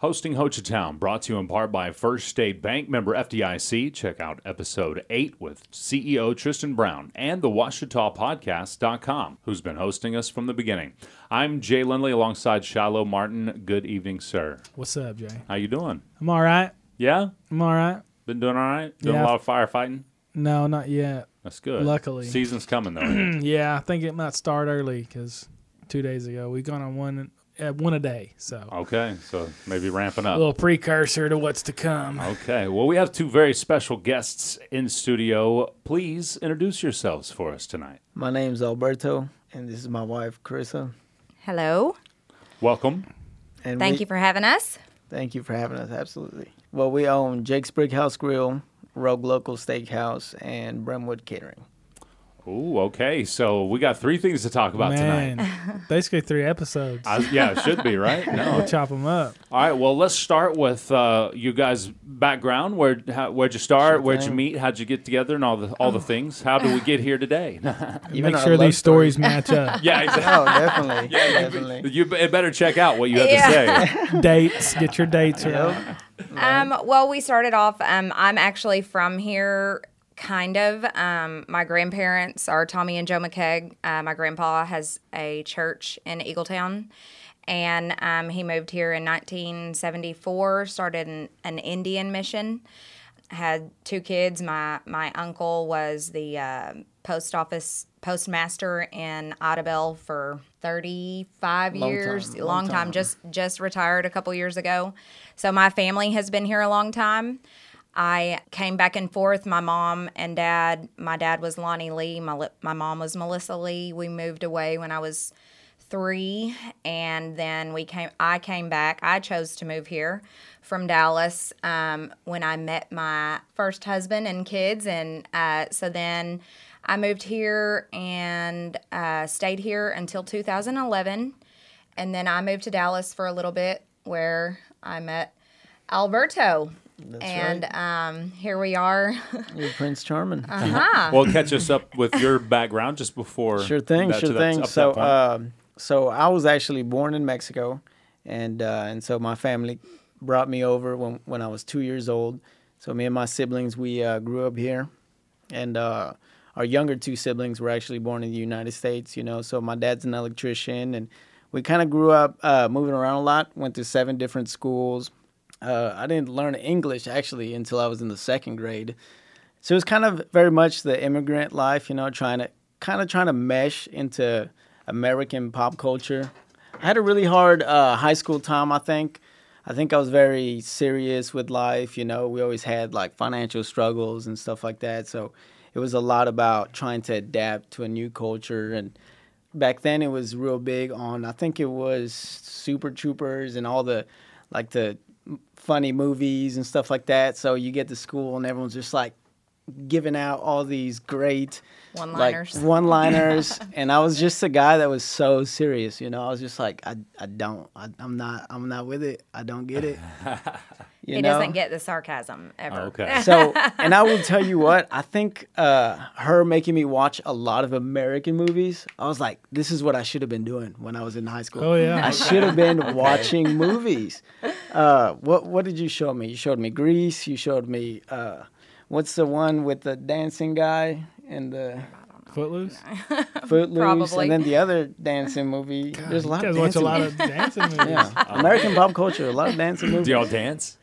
Hosting Hochatown, brought to you in part by First State Bank member FDIC. Check out episode 8 with CEO Tristan Brown and the WashitaPodcast.com, who's been hosting us from the beginning. I'm Jay Lindley alongside Shilo Martin. Good evening, sir. What's up, Jay? How you doing? I'm all right. Yeah? I'm all right. Been doing all right? Doing Yeah. a lot of firefighting? No, not yet. That's good. Luckily. Season's coming, though. yeah, I think it might start early because two days ago We've gone on one uh, one a day, so okay, so maybe ramping up a little precursor to what's to come. Okay, well, we have two very special guests in studio. Please introduce yourselves for us tonight. My name's Alberto, and this is my wife, Carissa. Hello. Welcome. And Thank we- you for having us. Thank you for having us. Absolutely. Well, we own Jake's Brickhouse Grill, Rogue Local Steakhouse, and Bremwood Catering. Ooh, okay. So we got three things to talk about Man, tonight. basically three episodes. I, yeah, it should be right. we'll No. chop them up. All right. Well, let's start with uh, you guys' background. Where how, where'd you start? Sure where'd you meet? How'd you get together? And all the all the things. How did we get here today? Even Make sure these stories match up. yeah, exactly. Oh, definitely. Yeah, definitely. You be- better check out what you have to say. dates. Get your dates right. Um, well, we started off. Um, I'm actually from here, kind of. Um, my grandparents are Tommy and Joe McKegg. Uh, my grandpa has a church in Eagletown, and um, he moved here in 1974. Started an, an Indian mission. Had two kids. My my uncle was the uh, post office postmaster in Idabel for 35 Long years. time, long, long time. time. Just just retired a couple years ago. So my family has been here a long time. I came back and forth. My mom and dad. My dad was Lonnie Lee. My my mom was Melissa Lee. We moved away when I was three, and then we came. I came back. I chose to move here from Dallas um, when I met my first husband and kids, and uh, so then I moved here and uh, stayed here until 2011, and then I moved to Dallas for a little bit, where I met Alberto. And um, here we are. You're Prince Charming. huh. Well, catch us up with your background just before. Sure thing, that- sure that- thing. So, that point. um, so I was actually born in Mexico, and uh, and so my family brought me over when when I was two years old. So me and my siblings we uh, grew up here, and uh, our younger two siblings were actually born in the United States. You know, so my dad's an electrician, and we kind of grew up uh, moving around a lot. Went to seven different schools. Uh, I didn't learn English actually until I was in the second grade. So it was kind of very much the immigrant life, you know, trying to kind of trying to mesh into American pop culture. I had a really hard uh, high school time, I think. I think I was very serious with life, you know. We always had like financial struggles and stuff like that. So it was a lot about trying to adapt to a new culture and back then it was real big on I think it was Super Troopers and all the like the funny movies and stuff like that. So you get to school and everyone's just like giving out all these great One-liners. like one-liners and I was just a guy that was so serious, you know. I was just like I I don't I, I'm not I'm not with it. I don't get it. You he know? doesn't get the sarcasm ever. Okay. so and I will tell you what, I think uh, her making me watch a lot of American movies, I was like, this is what I should have been doing when I was in high school. Oh, yeah. I should have been watching movies. Uh, what what did you show me? You showed me Grease, you showed me uh, what's the one with the dancing guy and the Footloose. Footloose Probably. and then the other dancing movie. There's a You lot guys of watch a lot movies. of dancing movies. yeah. American pop culture, a lot of dancing movies. Do y'all dance?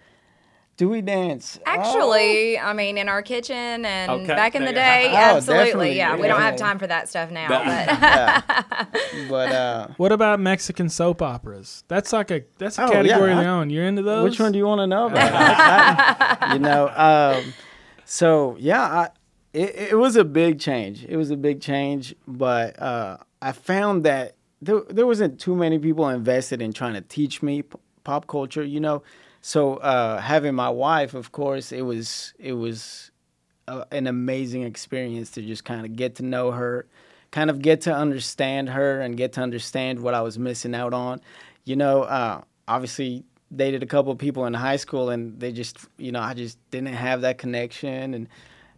Do we dance? Actually, I mean, in our kitchen and Okay. back in the There you day. Oh, absolutely. definitely, Yeah, we don't have time for that stuff now. That- But Yeah. but uh, What about Mexican soap operas? That's like a that's a Oh, category yeah, of I- their own. You're into those? Which one do you want to know about? I- I- you know, um, so yeah, I, it, it was a big change. It was a big change, but uh, I found that there, there wasn't too many people invested in trying to teach me p- pop culture. You know, so uh, having my wife, of course, it was it was a, an amazing experience to just kind of get to know her, kind of get to understand her, and get to understand what I was missing out on. You know, uh, obviously dated a couple of people in high school, and they just, you know, I just didn't have that connection, and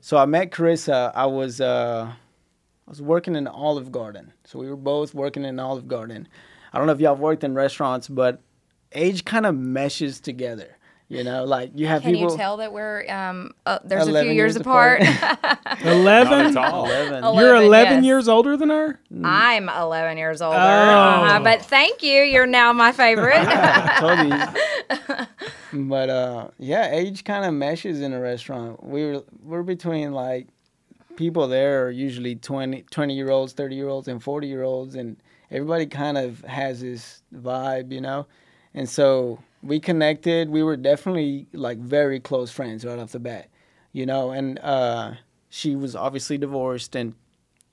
so I met Carissa. I was uh, I was working in Olive Garden, so we were both working in Olive Garden. I don't know if y'all worked in restaurants, but age kind of meshes together. You know, like you have Can people. you tell that we're um uh, there's a few years, years apart? apart. Eleven. Not 11. You're 11, 11 yes. years older than her. I'm 11 years older. Oh. Uh, but thank you. You're now my favorite. I told you. but uh, yeah, age kind of meshes in a restaurant. We were we're between like people there are usually 20, 20 year olds, thirty year olds, and forty year olds, and everybody kind of has this vibe, you know. And so we connected. We were definitely like very close friends right off the bat, you know. And uh, she was obviously divorced, and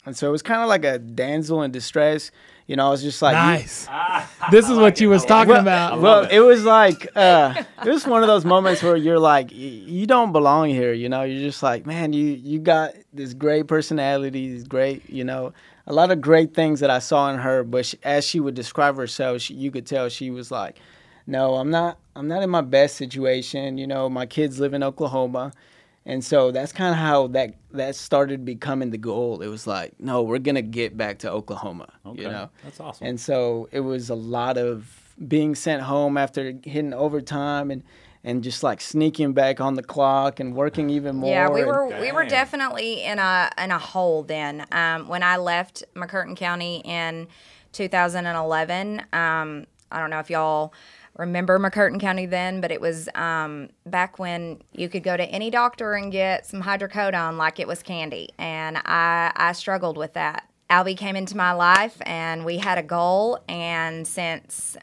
and so it was kind of like a damsel in distress. You know, I was just like, Nice. this is what you was talking well, about. well, it was like uh, it was one of those moments where you're like, y- you don't belong here. You know, you're just like, man, you you got this great personality, this great, you know, a lot of great things that I saw in her. But she, as she would describe herself, she, you could tell she was like, no, I'm not. I'm not in my best situation. You know, my kids live in Oklahoma. And so that's kind of how that that started becoming the goal. It was like, no, we're gonna get back to Oklahoma. Okay. You know, That's awesome. and so it was a lot of being sent home after hitting overtime and and just like sneaking back on the clock and working even more. Yeah, we and- were we were definitely in a in a hole then. Um, when I left McCurtain County in 2011, um, I don't know if y'all remember McCurtain County then, but it was um, back when you could go to any doctor and get some hydrocodone like it was candy, and I I struggled with that. Albie came into my life, and we had a goal, and since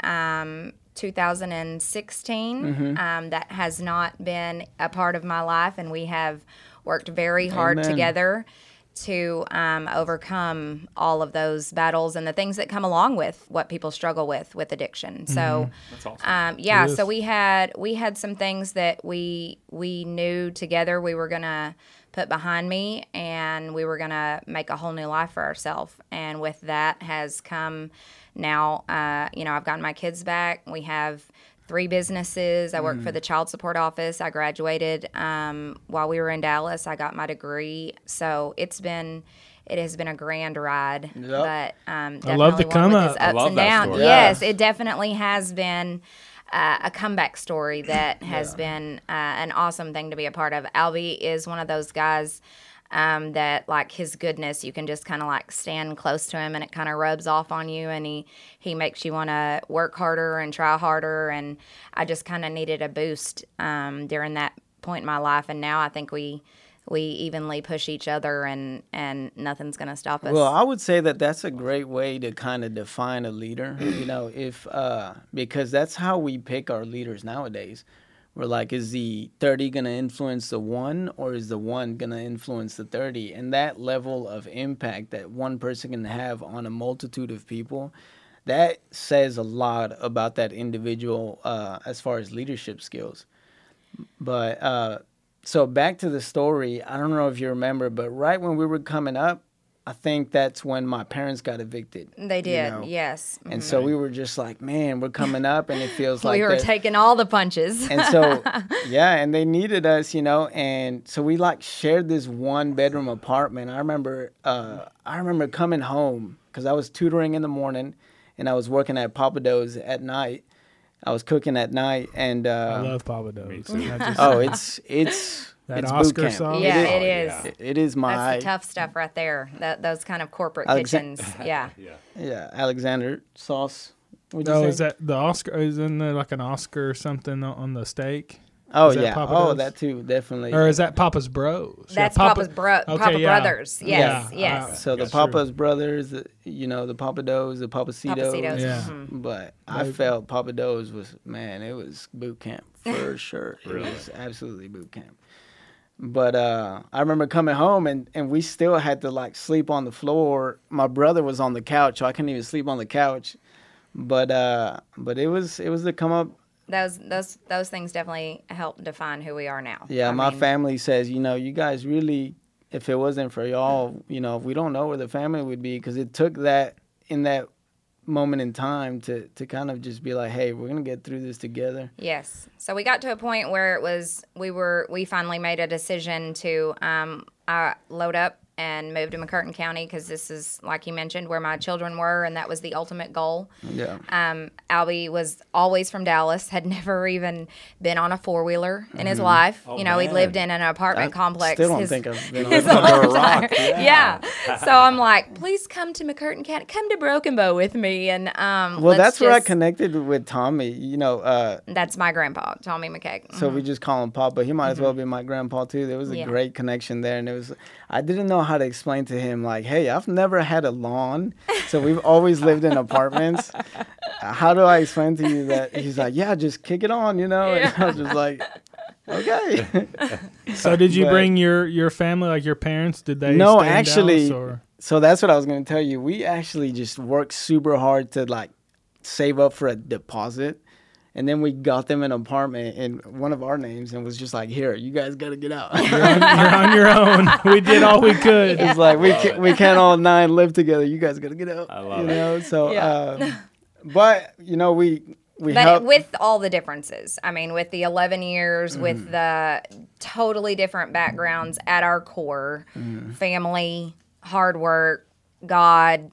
um, 2016, um, that has not been a part of my life, and we have worked very hard Amen. together to um, overcome all of those battles and the things that come along with what people struggle with with addiction. So, That's awesome. um, yeah, so we had we had some things that we we knew together we were gonna put behind me, and we were gonna make a whole new life for ourselves. And with that has come now. Uh, you know, I've gotten my kids back. We have three businesses. I work Mm. for the child support office. I graduated um, while we were in Dallas. I got my degree. So it's been. It has been a grand ride, Yep. but um, I love the come up. ups love and downs. story. Yes, it definitely has been uh, a comeback story that has been uh, an awesome thing to be a part of. Albie is one of those guys um, that, like his goodness, you can just kind of like stand close to him, and it kind of rubs off on you, and he he makes you want to work harder and try harder. And I just kind of needed a boost um, during that point in my life, and now I think we. We evenly push each other, and and nothing's gonna stop us. Well, I would say that that's a great way to kind of define a leader. You know, if uh, because that's how we pick our leaders nowadays. We're like, is the thirty gonna influence the one, or is the one gonna influence the thirty? And that level of impact that one person can have on a multitude of people, that says a lot about that individual uh, as far as leadership skills. But uh, so back to the story. I don't know if you remember, but right when we were coming up, I think that's when my parents got evicted. they you did, know? yes. And so we were just like, man, we're coming up, and it feels like we were that- taking all the punches. and so yeah and they needed us you know and so we like shared this one bedroom apartment i remember uh i remember coming home because i was tutoring in the morning and i was working at Pappadeaux's at night i was cooking at night and I uh love Pappadeaux's. too. I oh it's it's That it's Oscar boot camp. sauce? yeah, it is, it yeah. is. it- it is my That's the tough stuff right there. That those kind of corporate Alexa- kitchens. Yeah. yeah. yeah alexander sauce What'd you Oh, say? is that the Oscar? Isn't there like an Oscar or something on on the steak? oh is that yeah Papa oh Do's? that too definitely Or is that Pappas Bros? Yeah, That's Papa- Papa's bro- Okay, Papa yeah. Brothers. Yes, Yeah, yes. uh, so the That's true. Pappas Brothers, the, you know, the Pappadeaux's, the Pappasito's. Pappasito's. Yeah. mhm. But I felt Pappadeaux's was man, it was boot camp for sure. It was absolutely boot camp. But uh, I remember coming home and, and we still had to like sleep on the floor. My brother was on the couch, so I couldn't even sleep on the couch. But uh, but it was it was the come up. Those those those things definitely help define who we are now. Yeah, I my mean, family says, you know, you guys really, if it wasn't for y'all, you know, we don't know where the family would be because it took that in that moment in time to to kind of just be like, hey, we're gonna get through this together. Yes. So we got to a point where it was we were we finally made a decision to um, uh, load up and moved to McCurtain County because this is, like you mentioned, where my children were, and that was the ultimate goal. Yeah. Um, Albie was always from Dallas, had never even been on a four wheeler in his life. Oh, you know, he lived in an apartment I complex. Still don't his- think I've been on his. Under a whole rock, yeah. yeah. So I'm like, please come to McCurtain County, come to Broken Bow with me, and um. Well, let's that's where I connected with Tommy. You know, uh, That's my grandpa, Tommy McKay. so we just call him Papa. He might as well be my grandpa too. There was a Mm-hmm. Yeah. great connection there, and it was. I didn't know how to explain to him like, "Hey, I've never had a lawn, so we've always lived in apartments. How do I explain to you that?" He's like, "Yeah, just kick it on," you know. And I was just like, "Okay." So did you But- bring your your family, like your parents? Did they? No, stay in actually- Dallas. So that's what I was gonna tell you. We actually just worked super hard to like save up for a deposit. And then we got them an apartment in one of our names and was just like, here, you guys gotta get out. You're on, you're on your own. We did all we could. it's like we can't, it. we can't all nine live together. You guys gotta get out. I love you it. know, so Yeah. um, but you know, we we but help with all the differences i mean with the 11 years Mm-hmm. with the totally different backgrounds at our core Mm-hmm. family hard work god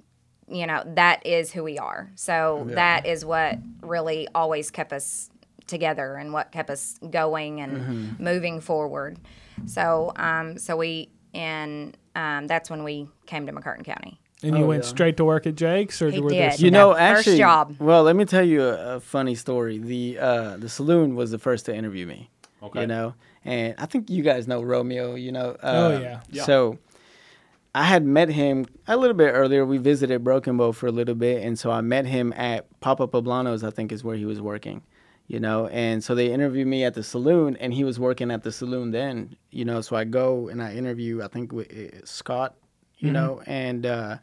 you know that is who we are so that is what really always kept us together and what kept us going and Mm-hmm. moving forward so um so we and um, that's when we came to McCurtain county And you Oh, went yeah. straight to work at Jake's, or He were there did. some- You know, First actually, job. well, let me tell you a, a funny story. The uh, the saloon was the first to interview me. Okay. You know, and I think you guys know Romeo. You know. Uh, Oh, yeah. Yeah. So I had met him a little bit earlier. We visited Broken Bow for a little bit, and so I met him at Papa Poblano's. I think is where he was working. You know, and so they interviewed me at the saloon, and he was working at the saloon then. You know, so I go and I interview. I think with uh, Scott. You know, and. uh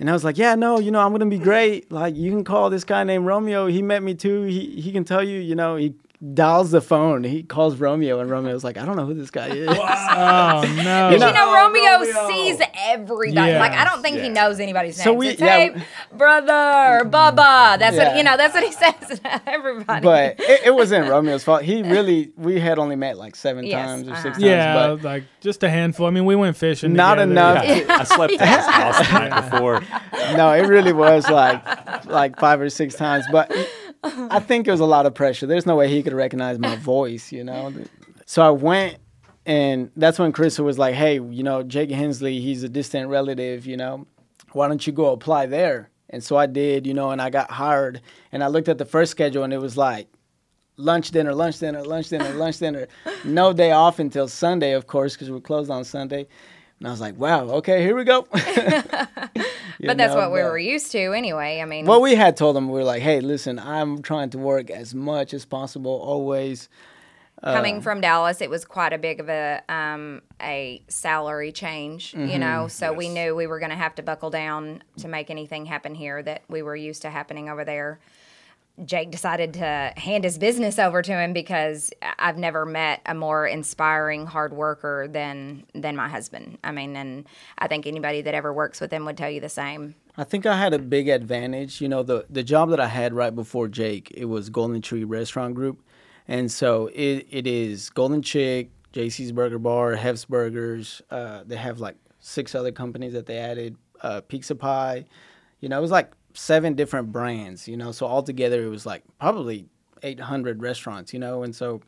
and I was like, yeah, no, you know, I'm gonna be great. Like, you can call this guy named Romeo. He met me too. He he can tell you, you know, he dials the phone. He calls Romeo, and Romeo's like, I don't know who this guy is. Oh no! You know- you know, Oh, Romeo, Romeo. sees everybody. Yeah. Like I don't think he knows anybody's name. So So we- it's, yeah. hey, brother, Bubba. That's Yeah. what you know. That's what he says to everybody. but it, it wasn't Romeo's fault. He really, we had only met like seven Yes, times or uh-huh. six times. yeah, like just a handful. I mean, we went fishing. Not together. enough. I slept at his house the night before. no, it really was like like five or six times. But I think it was a lot of pressure. There's no way he could recognize my voice, you know. So I went, and that's when Chris was like, "Hey, you know, Jake Hensley, he's a distant relative, you know. Why don't you go apply there?" And so I did, you know, and I got hired. And I looked at the first schedule, and it was like lunch, dinner, lunch, dinner, lunch, dinner, lunch, dinner. No day off until Sunday, of course, because we're closed on Sunday. And I was like, "Wow, okay, here we go." But that's know, what we but- were used to anyway. I mean, well, we had told them we were like, "Hey, listen, I'm trying to work as much as possible, always." uh, coming from Dallas, it was quite a big of a um, a salary change, Mm-hmm. you know. So we knew we were going to have to buckle down to make anything happen here that we were used to happening over there. Jake decided to hand his business over to him because I've never met a more inspiring hard worker than than my husband. I mean, and I think anybody that ever works with him would tell you the same. I think I had a big advantage. You know, the the job that I had right before Jake, it was Golden Tree Restaurant Group, and so it, it is Golden Chick, JC's Burger Bar, Hef's Burgers. Uh, they have like six other companies that they added. Uh, Pizza Pie. You know, it was like seven different brands. You know, so altogether it was like probably 800 restaurants. You know, and so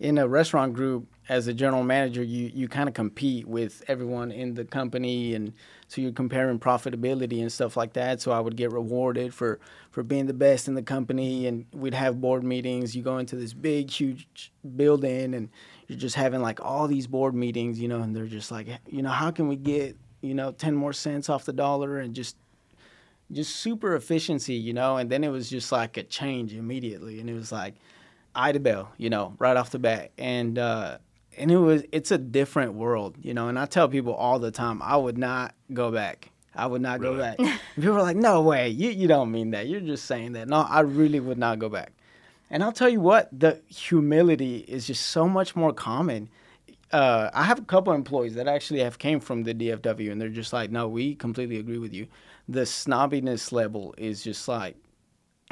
in a restaurant group as a general manager you you kind of compete with everyone in the company and so you're comparing profitability and stuff like that so i would get rewarded for for being the best in the company and we'd have board meetings you go into this big huge building and you're just having like all these board meetings you know and they're just like you know how can we get you know 10 more cents off the dollar and just just super efficiency you know and then it was just like a change immediately and it was like Idabel, you know, right off the bat. And uh and it was it's a different world, you know, and I tell people all the time, I would not go back. I would not go back. People are like, No way, you you don't mean that. You're just saying that. No, I really would not go back. And I'll tell you what, the humility is just so much more common. Uh, I have a couple employees that actually have came from the DFW, and they're just like, "No, we completely agree with you." The snobbiness level is just like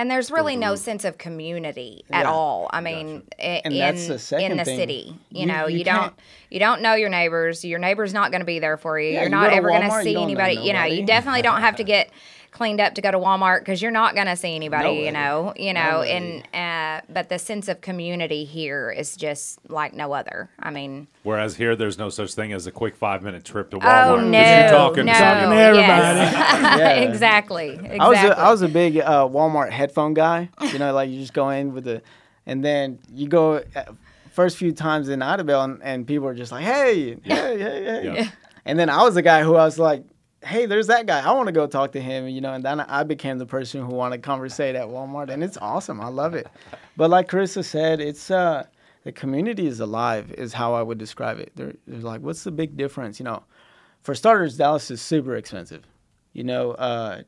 And there's really no sense of community at Yeah. all. I mean, And in that's the second in the thing. city, you, You- know, you you, don't you don't know your neighbors. Your neighbor's not going to be there for you. Yeah, You're you not go ever going to see know anybody. You know, you definitely don't have to get cleaned up to go to Walmart because you're not going to see anybody. You know, you know, Nobody. and uh, but the sense of community here is just like no other. I mean, Whereas here, there's no such thing as a quick five minute trip to Walmart. oh no, you're talking no, Talking to everybody. Yes. Yeah. exactly, exactly. I was a, I was a big uh, Walmart headphone guy. You know, like you just go in with the, and then you go uh, first few times in Idabel, and, and people are just like, hey, hey, hey, hey. Yeah. And then I was the guy who I was like, hey, there's that guy. I want to go talk to him. You know, and then I became the person who wanted to conversate at Walmart, and it's awesome. I love it. But like Carissa said, it's uh, the community is alive, is how I would describe it. They're like, what's the big difference? You know, for starters, Dallas is super expensive. You know, uh,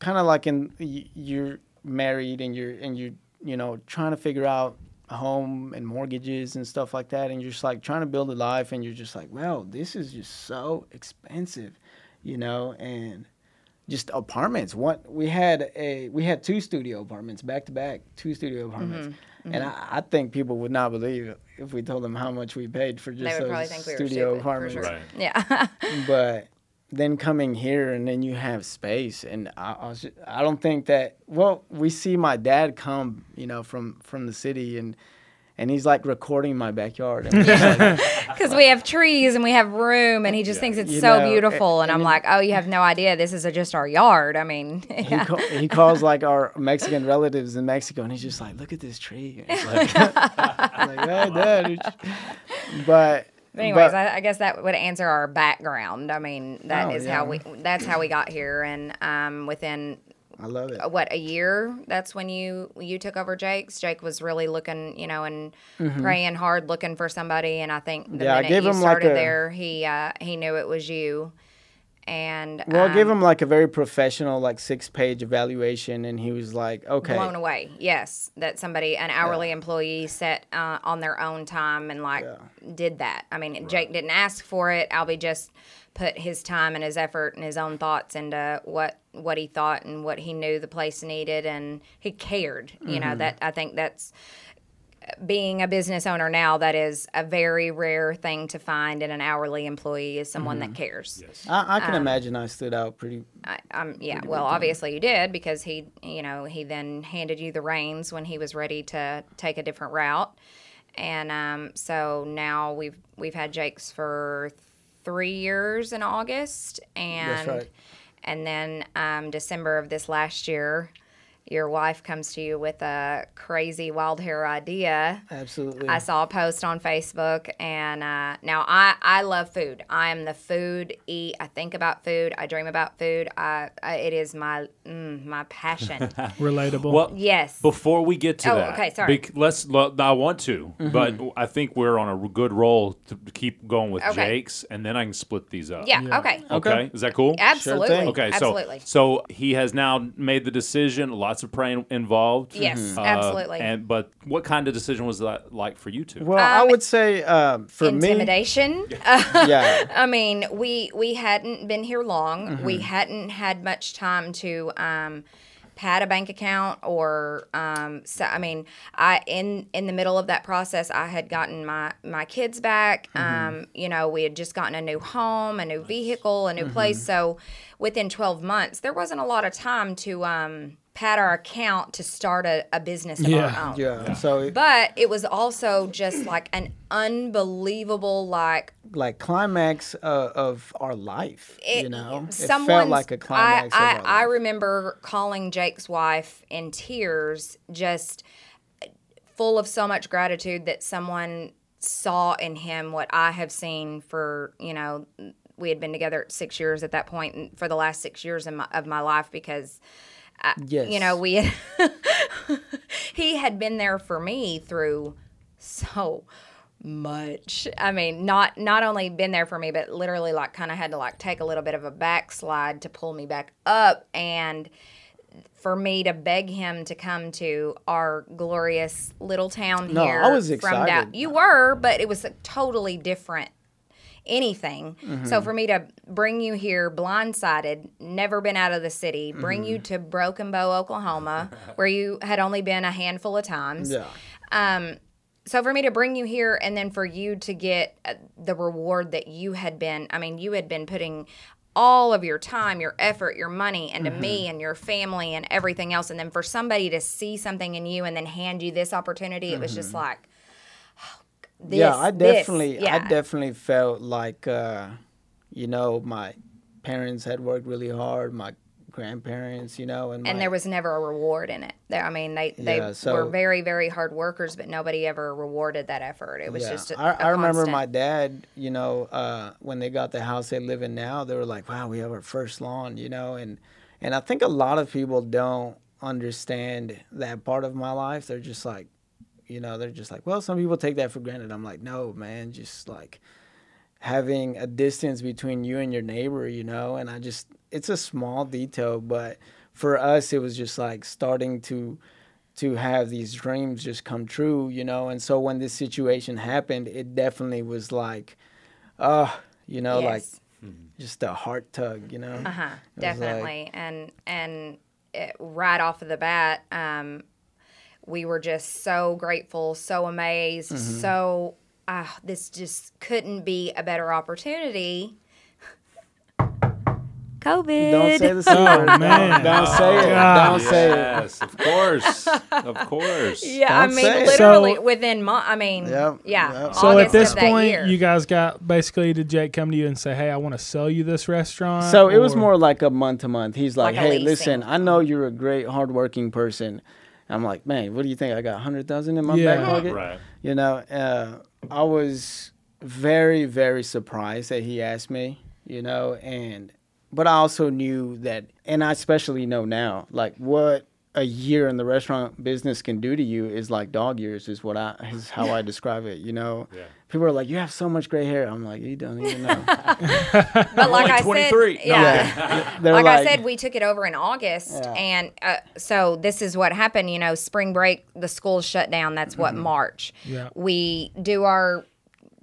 kind of like in you're married and you're and you're you know trying to figure out home and mortgages and stuff like that and you're just like trying to build a life and you're just like well this is just so expensive you know and just apartments one we had a we had two studio apartments back to back two studio apartments Mm-hmm. and I, I think people would not believe if we told them how much we paid for just they would those probably think we were studio stupid. Apartments sure. Right. Yeah. but then coming here and then you have space and I, I was just, I don't think that well we see my dad come you know from from the city and and he's like recording my backyard and Because we have trees and we have room, and he just thinks it's You so know, beautiful. And, and I'm it- like, oh, you have no idea. This is just our yard. I mean, he, call, he calls like our Mexican relatives in Mexico and he's just like look at this tree like, I'm like oh dad but But anyways, but- I, I guess that would answer our background. I mean, that Oh, is how we that's how we got here, and um, within I love it uh, what a year, that's when you you took over Jake's. Jake was really looking, you know, and praying hard, looking for somebody. And I think the Mm-hmm. Yeah, I minute gave you him like started a- there, he uh, he knew it was you. And well I gave um, him like a very professional like six page evaluation and he was like okay blown away. Yes, that somebody, an hourly employee, set uh, on their own time and like did that. I mean, Jake didn't ask for it. Albie just put his time and his effort and his own thoughts into what what he thought and what he knew the place needed, and he cared. You Mm-hmm. know that I think that's being a business owner now. That is a very rare thing to find in an hourly employee is someone Mm-hmm. that cares. I, I can Um, imagine I stood out pretty I, um, yeah, well, obviously you did because he, you know, he then handed you the reins when he was ready to take a different route, and um, so now we've we've had Jake's for three years in August, and right. and then um, December of this last year, your wife comes to you with a crazy wild hair idea. absolutely I saw a post on Facebook, and uh, now I, I love food. I am the food eat. I think about food. I dream about food. I, I it is my mm, my passion. Relatable. Well, yes. Before we get to Oh, that, okay, sorry. bec- let's. lo- I want to, but I think we're on a good roll to keep going with Okay. Jake's, and then I can split these up. yeah, Yeah. Okay. Okay. Okay. Is that cool? Absolutely. thing. Okay. Absolutely. So, so he has now made the decision. Lots of praying involved. Yes, Uh, absolutely. And but what kind of decision was that like for you two? well I Um, would say um, for me Intimidation. yeah I mean, we we hadn't been here long. Mm-hmm. We hadn't had much time to um, pad a bank account or um, so. I mean, I in in the middle of that process, I had gotten my my kids back. Mm-hmm. Um, you know, we had just gotten a new home, a new vehicle, a new Mm-hmm. place. So within twelve months, there wasn't a lot of time to um, pad our account to start a, a business of Yeah. our own. yeah yeah. so it, But it was also just like an unbelievable like like climax uh, of our life you know it felt like a climax I, of our I, I life. remember calling Jake's wife in tears, just full of so much gratitude that someone saw in him what I have seen for, you know, we had been together six years at that point and for the last six years of my, of my life because yes you know we had he had been there for me through so much i mean not not only been there for me but literally like kind of had to like take a little bit of a backslide to pull me back up and for me to beg him to come to our glorious little town No, here I was from excited. down you were but it was a totally different anything. Mm-hmm. So for me to bring you here blindsided, never been out of the city, bring you Mm-hmm. to Broken Bow, Oklahoma, where you had only been a handful of times. Yeah. So for me to bring you here and then for you to get uh, the reward that you had been, I mean, you had been putting all of your time, your effort, your money into me Mm-hmm. and your family and everything else. And then for somebody to see something in you and then hand you this opportunity, it was just like, this, yeah, I definitely, I definitely felt like, uh, you know, my parents had worked really hard, my grandparents, you know, and, and my- there was never a reward in it. There, I mean, they they Yeah, so- were very very hard workers, but nobody ever rewarded that effort. It was just. A, I a I remember my dad, you know, uh, when they got the house they live in now, they were like, "Wow, we have our first lawn," you know, and and I think a lot of people don't understand that part of my life. They're just like, you know, they're just like, well, some people take that for granted. I'm like, no, man, just like having a distance between you and your neighbor, you know, and I just it's a small detail, but for us it was just like starting to to have these dreams just come true, you know. And so when this situation happened, it definitely was like uh, you know, like Yes. just a heart tug, you know. Uh huh. It was like- Definitely, and and it, right off of the bat, um, we were just so grateful, so amazed, Mm-hmm. so uh, this just couldn't be a better opportunity. COVID. Don't say the C Oh, word. Don't- man. Don't, say it. God. Don't say it. Yes, of course, of course. yeah, I Don't mean, literally So- within month. I mean, Yep, yeah. yep. So August at this of point, year. you guys got basically did Jake come to you and say, "Hey, I want to sell you this restaurant"? So it was more like a month to month. He's like, Like "Hey, listen, I know you're a great, hardworking person." I'm like, "Man, what do you think? I got hundred thousand in my Yeah. back pocket." Right. You know, uh, I was very, very surprised that he asked me. You know, and but I also knew that, and I especially know now, like what a year in the restaurant business can do to you is like dog years, is what I is how I describe it. You know, Yeah. people are like, "You have so much gray hair." I'm like, "You don't even know." but like I 23. said, No. yeah. They're like, I said, we took it over in August, Yeah. and uh, so this is what happened. You know, spring break, the schools shut down. That's what Mm-hmm. March. Yeah. We do our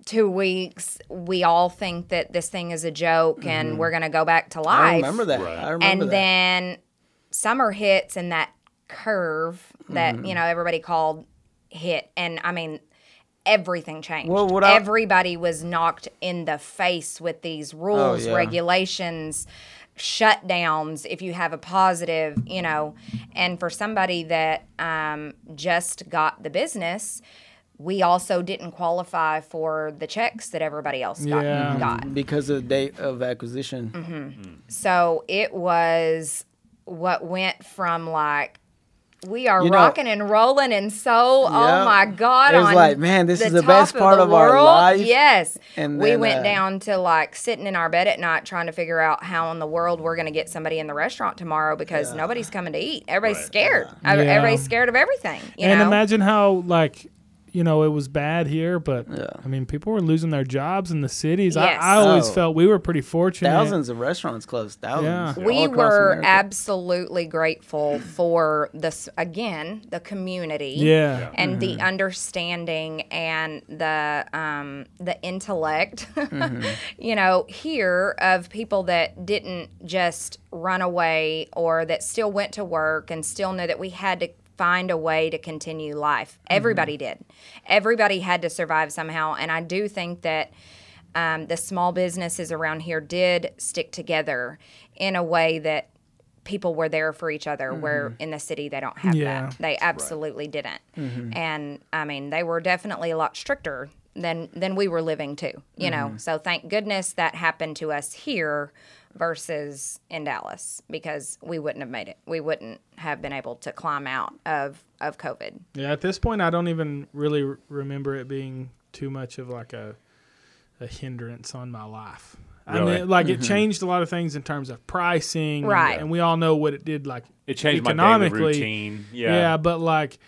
two weeks. We all think that this thing is a joke, and we're gonna go back to life. Mm-hmm. I remember that. Right. I remember and that. then summer hits, and that curve that Mm-hmm. you know everybody called hit, and I mean. Everything changed. Well, what I- Everybody was knocked in the face with these rules, yeah. regulations, shutdowns if you have a positive, you know. And for somebody that um, just got the business, we also didn't qualify for the checks that everybody else got. Yeah. got. because of the date of acquisition. Mm-hmm. So it was what went from like, we are You know- rocking and rolling and so oh my god It was on like, man, this is the top best of part the of our world. life. yes And we went uh, down to like sitting in our bed at night trying to figure out how in the world we're going to get somebody in the restaurant tomorrow because nobody's coming to eat everybody's Right. scared Yeah. everybody's scared of everything you and know imagine how like you know it was bad here, but Yeah. I mean people were losing their jobs in the cities. Yes. I, I always Oh. felt we were pretty fortunate. Thousands of restaurants closed. Thousands. Yeah. we were America. absolutely grateful for this again the community Yeah. and Mm-hmm. the understanding and the um, the intellect, Mm-hmm. you know, here of people that didn't just run away or that still went to work and still knew that we had to find a way to continue life. Mm-hmm. Everybody did. Everybody had to survive somehow, and I do think that. Um, the small businesses around here did stick together in a way that people were there for each other where in the city they don't have Yeah. that they absolutely didn't and i mean they were definitely a lot stricter than than we were living too you know so thank goodness that happened to us here versus in dallas because we wouldn't have made it we wouldn't have been able to climb out of of covid Yeah, at this point, I don't even really r- remember it being too much of like a a hindrance on my life. I mean, like it mm-hmm. changed a lot of things in terms of pricing, Right. And, we all know what it did. Like It changed my daily economically. routine. Yeah. Yeah. but like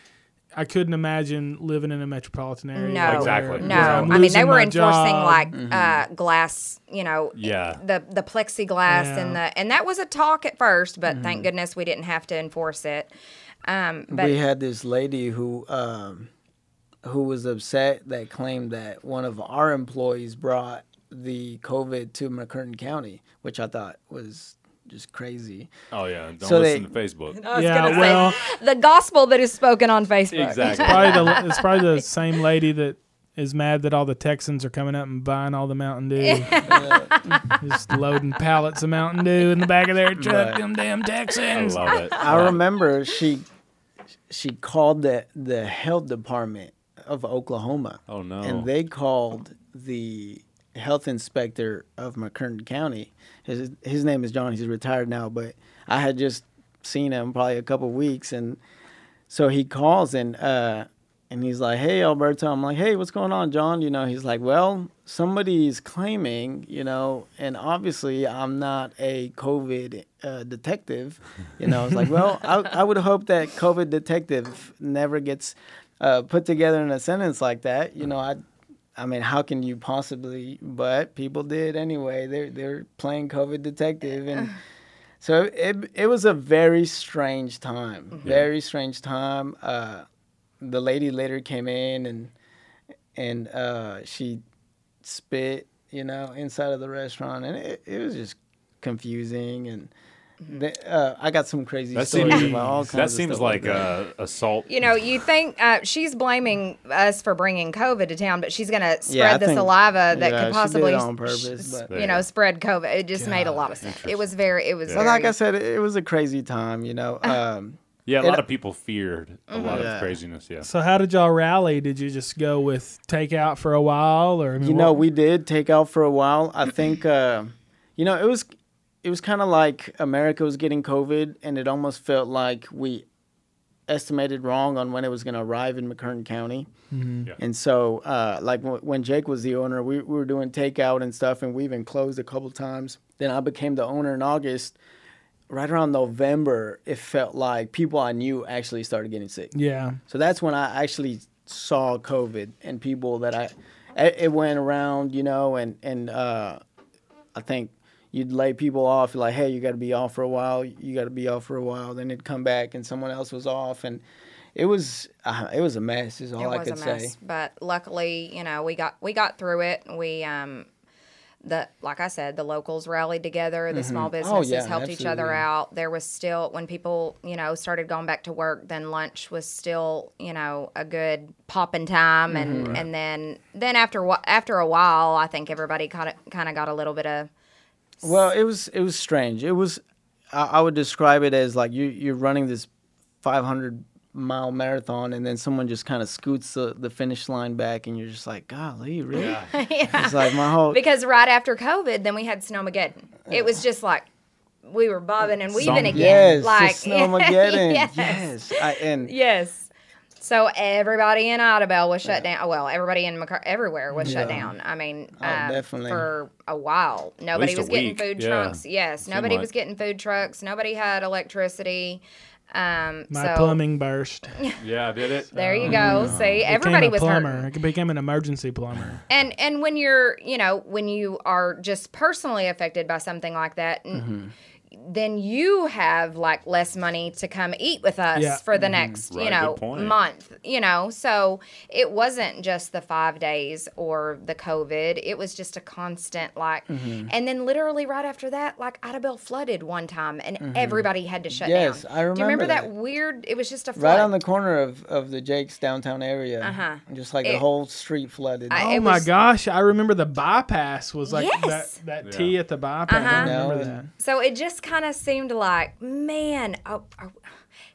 I couldn't imagine living in a metropolitan area. No, Exactly. no. I'm mean, they were enforcing job. like uh, glass, you know, Yeah. the the plexiglass and the and that was a talk at first, but Mm-hmm. thank goodness we didn't have to enforce it. Um, but we had this lady who um, who was upset that claimed that one of our employees brought the COVID to McCurtain County, which I thought was just crazy. Oh yeah, don't So listen they- to Facebook. I was Yeah, gonna say, well- the gospel that is spoken on Facebook. Exactly. Probably the, it's probably the same lady that is mad that all the Texans are coming up and buying all the Mountain Dew. Just loading pallets of Mountain Dew in the back of their truck. Right. Them damn I Texans. love it. I remember she she called the the health department of Oklahoma, Oh no. and they called the health inspector of McCurtain County. His his name is John. He's retired now, but I had just seen him probably a couple weeks, and so he calls and uh, and he's like, "Hey, Alberto." I'm like, "Hey, what's going on, John?" You know, he's like, "Well, somebody's claiming, you know, and obviously I'm not a COVID uh, detective." You know, it's like, "Well, I, I would hope that COVID detective never gets uh, put together in a sentence like that." You know, I. I mean, how can you possibly? But people did anyway. They're they're playing COVID detective, and so it it was a very strange time. Very strange time. Uh, the lady later came in and and uh, she spit, you know, inside of the restaurant, and it, it was just confusing. And the, uh, I got some crazy that stories seems about all kinds that of seems stuff like that. uh, assault. You know, you think uh, she's blaming us for bringing COVID to town, but she's going to spread Yeah, the think- saliva that yeah, could possibly, on purpose, s- but- you know, spread COVID. It just made a lot of sense. It was very, it was But very. like I said, it, it was a crazy time. You know, um, Yeah, a It- lot of people feared a lot Yeah. of craziness. Yeah. So how did y'all rally? Did you just go with takeout for a while, or I mean, you know, what- we did take out for a while. I think, uh, you know, it was it was kind of like America was getting COVID, and it almost felt like we estimated wrong on when it was going to arrive in McCurtain County. Mhm. Yeah. And so, uh, like w- when Jake was the owner, we, we were doing takeout and stuff, and we even closed a couple times. Then I became the owner in August. Right around November, it felt like people I knew actually started getting sick. yeah, So that's when I actually saw COVID and people that I, it it went around, you know, and and uh, I think you'd lay people off like, hey, you got to be off for a while. You got to be off for a while. Then it'd come back and someone else was off, and it was uh, it was a mess. Is all it I was could a mess, say. but luckily, you know, we got we got through it. We um, the like I said, the locals rallied together. The small businesses Oh, yeah, helped each other out. There was still when people you know started going back to work, then lunch was still you know a good popping time, and Mm-hmm. and then then after after a while, I think everybody kind of kind of got a little bit of Well, it was it was strange. It was I, I would describe it as like you you're running this 500 mile marathon and then someone just kind of scoots the, the finish line back and you're just like, golly, really? Yeah, It's like my whole because right after COVID, then we had Snowmageddon. It was just like we were bobbing and weaving Some- again. yes, like the Snowmageddon. yes. yes. I, and Yes. So everybody in Idabel was shut down. Well, everybody in McCar- everywhere was shut down. I mean, Oh, uh, definitely. for a while, nobody least a was getting week, food yeah. trucks. Yes, Seemed nobody like. was getting food trucks. Nobody had electricity. Um, my so plumbing burst. Yeah, I did it? there you go. See, everybody became a was plumber. hurting. I became an emergency plumber. And and when you're, you know, when you are just personally affected by something like that, Mm-hmm. Then you have like less money to come eat with us Yeah. for the next, Right, you know, month, you know. So it wasn't just the 5 days or the COVID. It was just a constant like Mm-hmm. and then literally right after that like Idabel flooded one time and everybody had to shut Mm-hmm. Yes, down. I Do you remember remember that, that. weird it was just a flood. right on the corner of, of the Jake's downtown area. Uh-huh. Just like It- the whole street flooded. I- Oh my was- gosh! I remember the bypass was like Yes. that. That Yeah. T at the bypass. Uh-huh. I remember that. So it just kind of seemed like, man, oh, oh,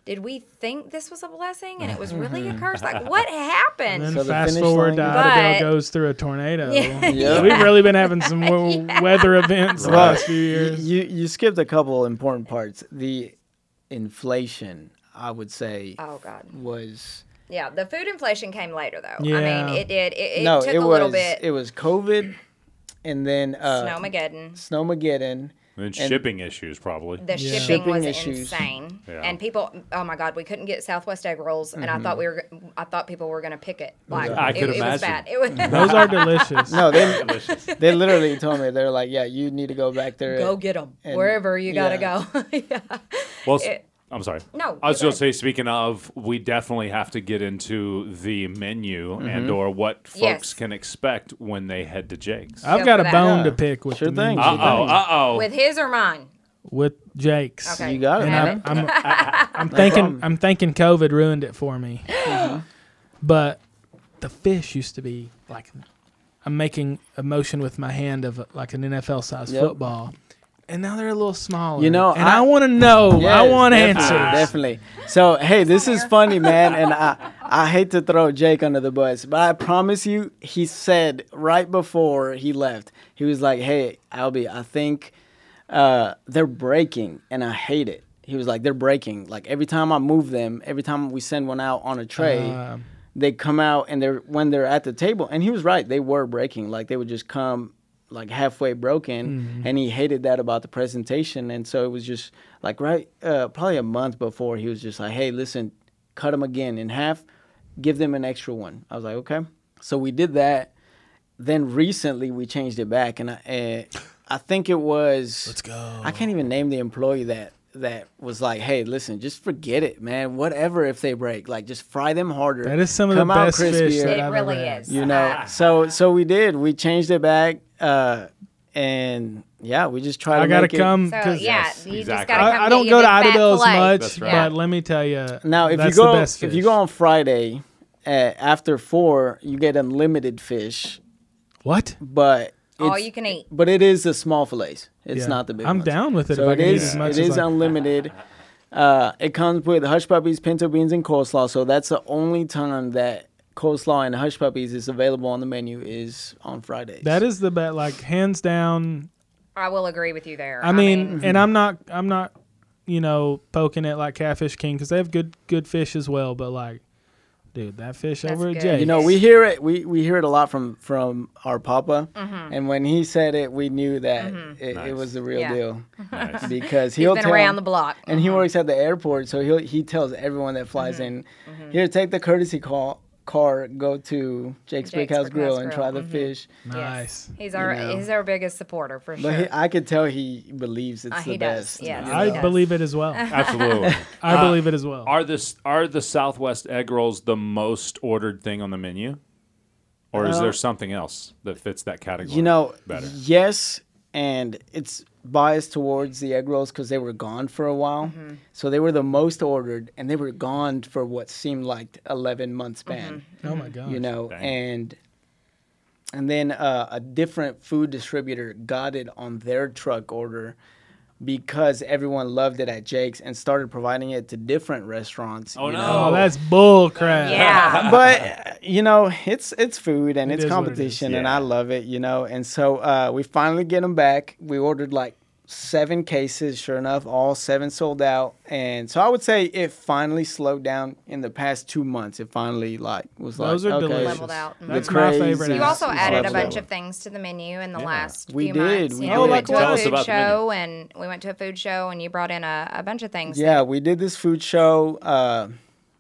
did we think this was a blessing and it was really a curse? Like, what And happened? then So the fast finish forward to line- Idabel But- goes through a tornado. Yeah. Yeah. We've really been having some w- weather events the Well, last few years. You you skipped a couple important parts. The inflation, I would say, oh God, was yeah. The food inflation came later though. I Yeah. mean, it did. It, it no, took it a was little bit. it was COVID, and then uh, Snowmageddon. Snowmageddon. And shipping issues probably. The Yeah. shipping, Shipping was issues. insane, Yeah. and people. Oh my God, we couldn't get Southwest egg rolls, and I thought mm-hmm. we were. I thought people were going to pick it. Like I it, could it was bad. It was. Those are delicious. No, they're delicious. they literally told me they're like, yeah, you need to go back there. go get them wherever you got to yeah. go. yeah. Well, It- I'm sorry. No, I was you're say. Speaking of, we definitely have to get into the menu Mm-hmm. and or what folks Yes. can expect when they head to Jake's. I've Go got a that. bone Yeah. to pick with Sure the thing. Uh oh. Uh oh. With his or mine? with Jake's. Okay. You got it, And man. I'm, I'm, I'm thinking I'm thinking COVID ruined it for me. But the fish used to be like I'm making a motion with my hand of like an NFL size Yep. football. And now they're a little smaller. You know, and I, I- want to know. I want definitely, answers. Definitely. So hey, this is funny, man, and I I hate to throw Jake under the bus, but I promise you, he said right before he left, he was like, "Hey, Albie, I think uh, they're breaking, and I hate it." He was like, "They're breaking. Like every time I move them, every time we send one out on a tray." Um, they come out and they're when they're at the table and he was right they were breaking like they would just come like halfway broken and he hated that about the presentation. And so it was just like right uh, probably a month before he was just like hey listen cut them again in half give them an extra one. I was like okay. So we did that. Then recently we changed it back and i, uh, I think it was let's go. I can't even name the employee that that was like, "Hey, listen, just forget it, man. Whatever if they break, like just fry them harder." That is some of Come the out best fish crispier. that It I've really ever had. is. You know, so so we did. We changed it back, uh, and yeah, we just try to. I gotta make it- come So because yeah, Yes, you exactly. just gotta come I, I don't go to big fat Idabel as much, That's right. but let me tell you, Now, if that's you go the best if you go on Friday, uh, after four, you get unlimited fish, what? but All you can eat. But it is the small fillets. It's Yeah. not the big I'm ones. down with it So if I it can eat is as much it as is I- unlimited. Uh, it comes with hush puppies, pinto beans, and coleslaw. So that's the only time that coleslaw and hush puppies is available on the menu is on Fridays. That is the bet, like hands down. I will agree with you there. I mean, and I'm not, I'm not, you know, poking it like Catfish King because they have good, good fish as well. But like, dude, that fish That's over at good. Jay. you know we hear it we, we hear it a lot from from our papa, Mm-hmm. and when he said it, we knew that mm-hmm. it, Nice. it was the real Yeah. deal Nice. because he's he'll been tell, around the block. and he mm-hmm. works at the airport, so he he tells everyone that flies mm-hmm. in, here, take the courtesy call car, go to Jake's, Jake's House Grill Brickhouse and try the mhm. fish. nice. He's our know. he's our biggest supporter for sure. But he, I could tell he believes it's Uh, the he does, best. yes. I does. believe it as well. Absolutely. I Uh, believe it as well. Are this are the Southwest egg rolls the most ordered thing on the menu, or is Uh, there something else that fits that category? You know, better. yes, and it's biased towards the egg rolls because they were gone for a while. Mm-hmm. So they were the most ordered, and they were gone for what seemed like 11 month span. oh my god. You know, Dang. and and then uh, a different food distributor got it on their truck order because everyone loved it at Jake's and started providing it to different restaurants. Oh, you no. know. Oh, that's bull crap. yeah. but you know it's it's food and It it's is what it is. competition and i love it you know and so uh, we finally get them back we ordered like seven cases sure enough all seven sold out and so i would say it finally slowed down in the past two months it finally like was Those like are okay delicious. Leveled out. That's The my craze favorite. is- You also added a bunch of things to the menu in the Yeah. last We few did, months. we You did. know, we went Tell to a food about the menu. show and we went to a food show and you brought in a, a bunch of things. yeah we did this food show uh,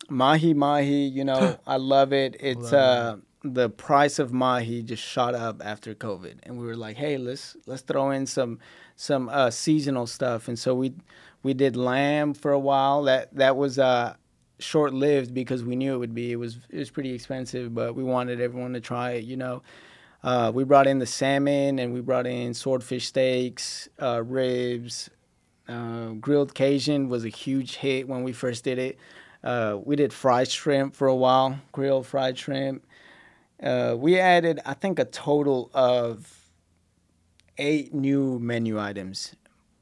mahi mahi you know i love it it's uh, the price of mahi just shot up after covid and we were like hey let's let's throw in some some uh, seasonal stuff and so we we did lamb for a while that that was uh short lived because we knew it would be it was it was pretty expensive but we wanted everyone to try it you know uh, we brought in the salmon and we brought in swordfish steaks uh, ribs uh, grilled Cajun was a huge hit when we first did it. Uh, we did fried shrimp for a while, grilled fried shrimp. We added, I think, a total of eight new menu items.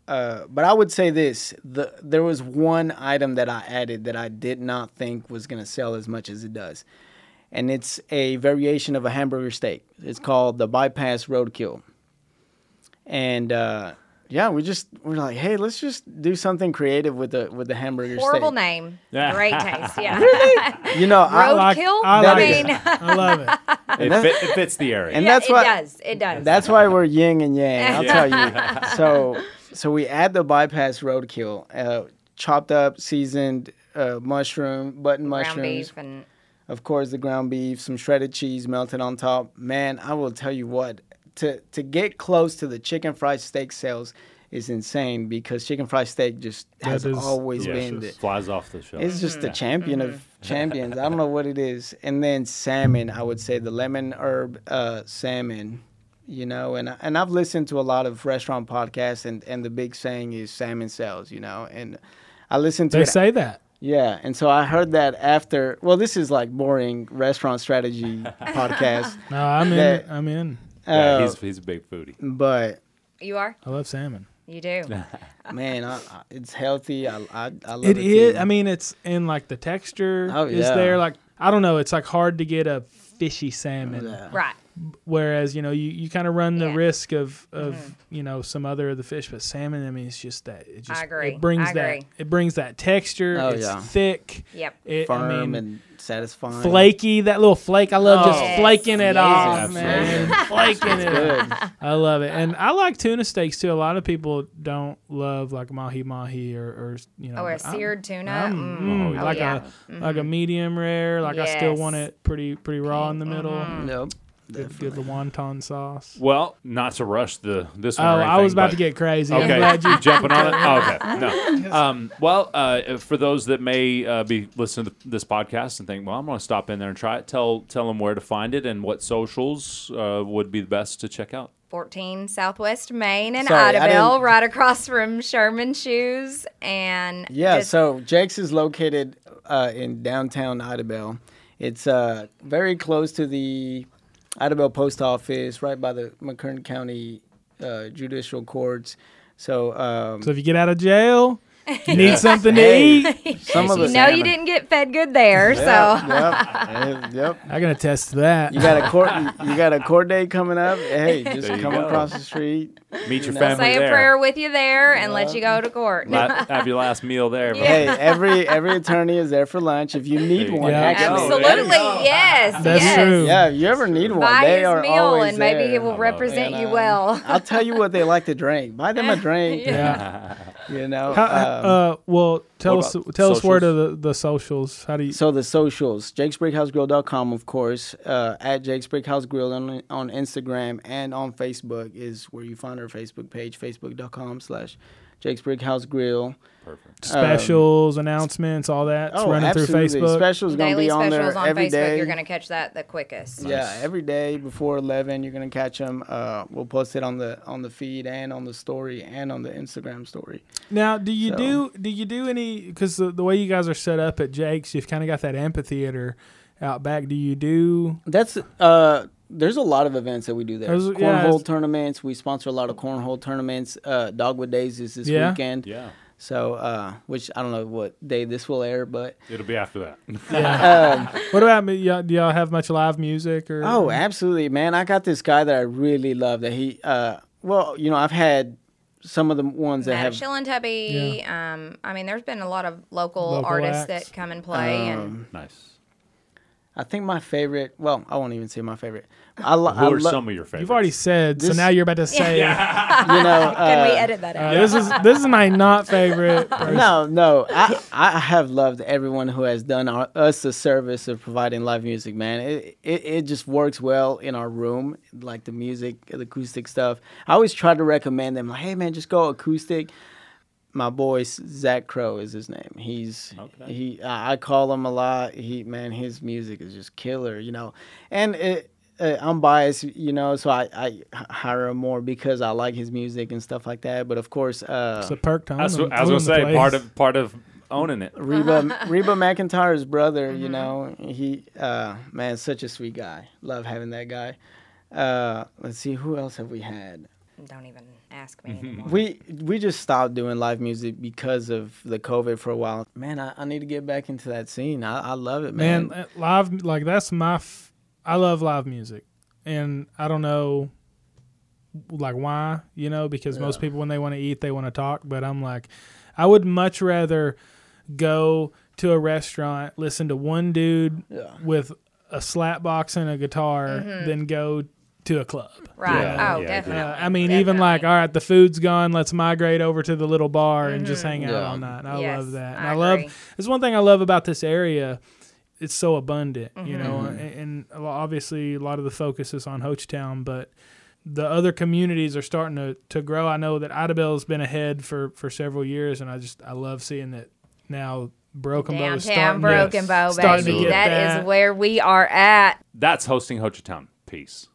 Uh, but I would say this: the there was one item that I added that I did not think was going to sell as much as it does, and it's a variation of a hamburger steak. It's called the bypass roadkill, and uh, yeah, we just we're like, hey, let's just do something creative with the with the hamburger Horrible steak. name. Yeah. Great taste. Yeah. really? You know, I, like- I like mean, it. I love it. It, fit, it fits the area. and yeah, that's it does. It does. That's why we're yin and yang. I'll Yeah. tell you. So, so we add the bypass roadkill, uh, chopped up, seasoned uh, mushroom, button ground mushrooms, beef and of course the ground beef, some shredded cheese melted on top. Man, I will tell you what. To to get close to the chicken fried steak sales, is insane because chicken fried steak just has is always Yeah, been it the, just flies off the shelf. it's just the champion of champions. I don't know what it is. And then salmon, I would say the lemon herb uh, salmon. You know, and and I've listened to a lot of restaurant podcasts, and and the big saying is salmon sells. You know, and I listened to They it. say that. Yeah, and so I heard that after. Well, this is like boring restaurant strategy podcast, No, I'm in. I'm in. Yeah, uh, he's, he's a big foodie. but You are? I love salmon. You do. man, I, I, it's healthy. I I, I love It it. is. too. I mean, it's in like the texture Oh, is yeah. there. Like I don't know. It's like hard to get a fishy salmon. Yeah. right. Whereas you know you, you kind of run the Yeah. risk of of you know some other of the fish, but salmon. I mean, it's just that it just agree. it brings I that it brings that texture. Oh, it's yeah. thick. Yep. It, firm I mean, and satisfying. flaky. That little flake. I love just Yes. flaking it Yes. off, Absolutely. man. flaking it. Good. I love it, and I like tuna steaks too. A lot of people don't love like mahi mahi or, or you know, Oh, or but I'm- seared tuna. I'm- Mm. mm, Oh, like yeah. a like a medium rare. Like I still want it pretty pretty raw in the middle. Nope. Good, good the wonton sauce. Well, not to rush the this Oh, one. or I was about but- to get crazy. I'm Okay, glad you. jumping on it. Oh, okay, no. Um, well, uh, for those that may uh, be listening to this podcast and think, well, I'm going to stop in there and try it. Tell tell them where to find it and what socials uh, would be the best to check out. 14 Southwest Main in Sorry, I Idabel, didn't- right across from Sherman Shoes. And Yeah, just- so Jake's is located uh, in downtown Idabel. It's uh, very close to the Idabel Post Office, right by the McCurtain County uh, Judicial Courts. So, um, So if you get out of jail, you need something to Hey. eat. some of you the know you didn't get fed good there, so Yep, yep, yep. I can attest to that. You got a court. You got a court date coming up. Hey, just There you come go. across the street. Meet your know. family say a there. prayer with you there and let you go to court. La- have your last meal there. but- Hey, every every attorney is there for lunch. If you need one, go. actually, Absolutely, yes. That's yes. true. Yeah, if you ever need one, Buy they his are meal always and maybe there. he will represent And, you well. I'll tell you what they like to drink. Buy them a drink. Yeah. You know. How, um, uh, well, tell us about tell us where to the, the socials. How do you? so the socials, jakesbrickhousegrill.com, of course, uh, at Jake's Brickhouse Grill on, on Instagram and on Facebook is where you find our Facebook page, facebook.com slash Jake's Brickhouse Grill. Perfect. specials, announcements, all that. It's Oh, running absolutely. through Facebook. Specials going to Daily be on specials there on every Facebook, day. you're going to catch that the quickest. Yeah, every day before eleven, you're gonna catch them. Uh, we'll post it on the on the feed and on the story and on the Instagram story. Now, do you So- do do you do any? Because the, the way you guys are set up at Jake's, you've kind of got that amphitheater out back. Do you do? That's uh. There's a lot of events that we do there. There's- cornhole yeah, tournaments. We sponsor a lot of cornhole tournaments. Uh, Dogwood Days is this Yeah. weekend. Yeah, So, uh, which I don't know what day this will air, but it'll be after that. Yeah. um, what about me? Y'all, do y'all have much live music or? oh, absolutely, man! I got this guy that I really love. That he, uh, well, you know, I've had some of the ones that Matt have Shillentubby. Um, I mean, there's been a lot of local, Local artists acts. that come and play, and um, nice. I think my favorite. Well, I won't even say my favorite. I, lo- Who I are lo- some of your favorites? You've already said, so now you're about to say. you know. can we uh, edit that Uh, out? This is this is my not favorite. person. No, no. I I have loved everyone who has done our, us the service of providing live music, man. It, it it just works well in our room, like the music, the acoustic stuff. I always try to recommend them, like, hey man, just go acoustic. My boy Zach Crow is his name. He's Okay. he. I I call him a lot. He man, his music is just killer, you know. And it, uh, I'm biased, you know, so I hire him more because I like his music and stuff like that. But of course, uh, It's a perk to own That's I was own gonna say place. part of part of owning it. Reba Reba McEntire's brother, you know, he uh man, such a sweet guy. Love having that guy. Uh let's see who else have we had? Don't even ask me anymore. We we just stopped doing live music because of the COVID for a while. Man, I, I need to get back into that scene. I, I love it, man. man, uh, live like that's my. F- I love live music, and I don't know, like why you know because most people when they want to eat they want to talk, but I'm like, I would much rather go to a restaurant listen to one dude Yeah. with a slap box and a guitar than go to a club. right. Yeah, oh, yeah, definitely. Uh, I mean, even like, all right, the food's gone. Let's migrate over to the little bar and just hang out Yeah. all night. And I Yes, love that. And I I, love. It's one thing I love about this area. It's so abundant, you know, Mm-hmm. and, and obviously a lot of the focus is on Hochatown, but the other communities are starting to, to grow. I know that Idabel's been ahead for, for several years, and I just I love seeing that now Broken Bow is starting Broken to, Bow, starting to baby. get that that. is where we are at. That's hosting Hochatown. Peace.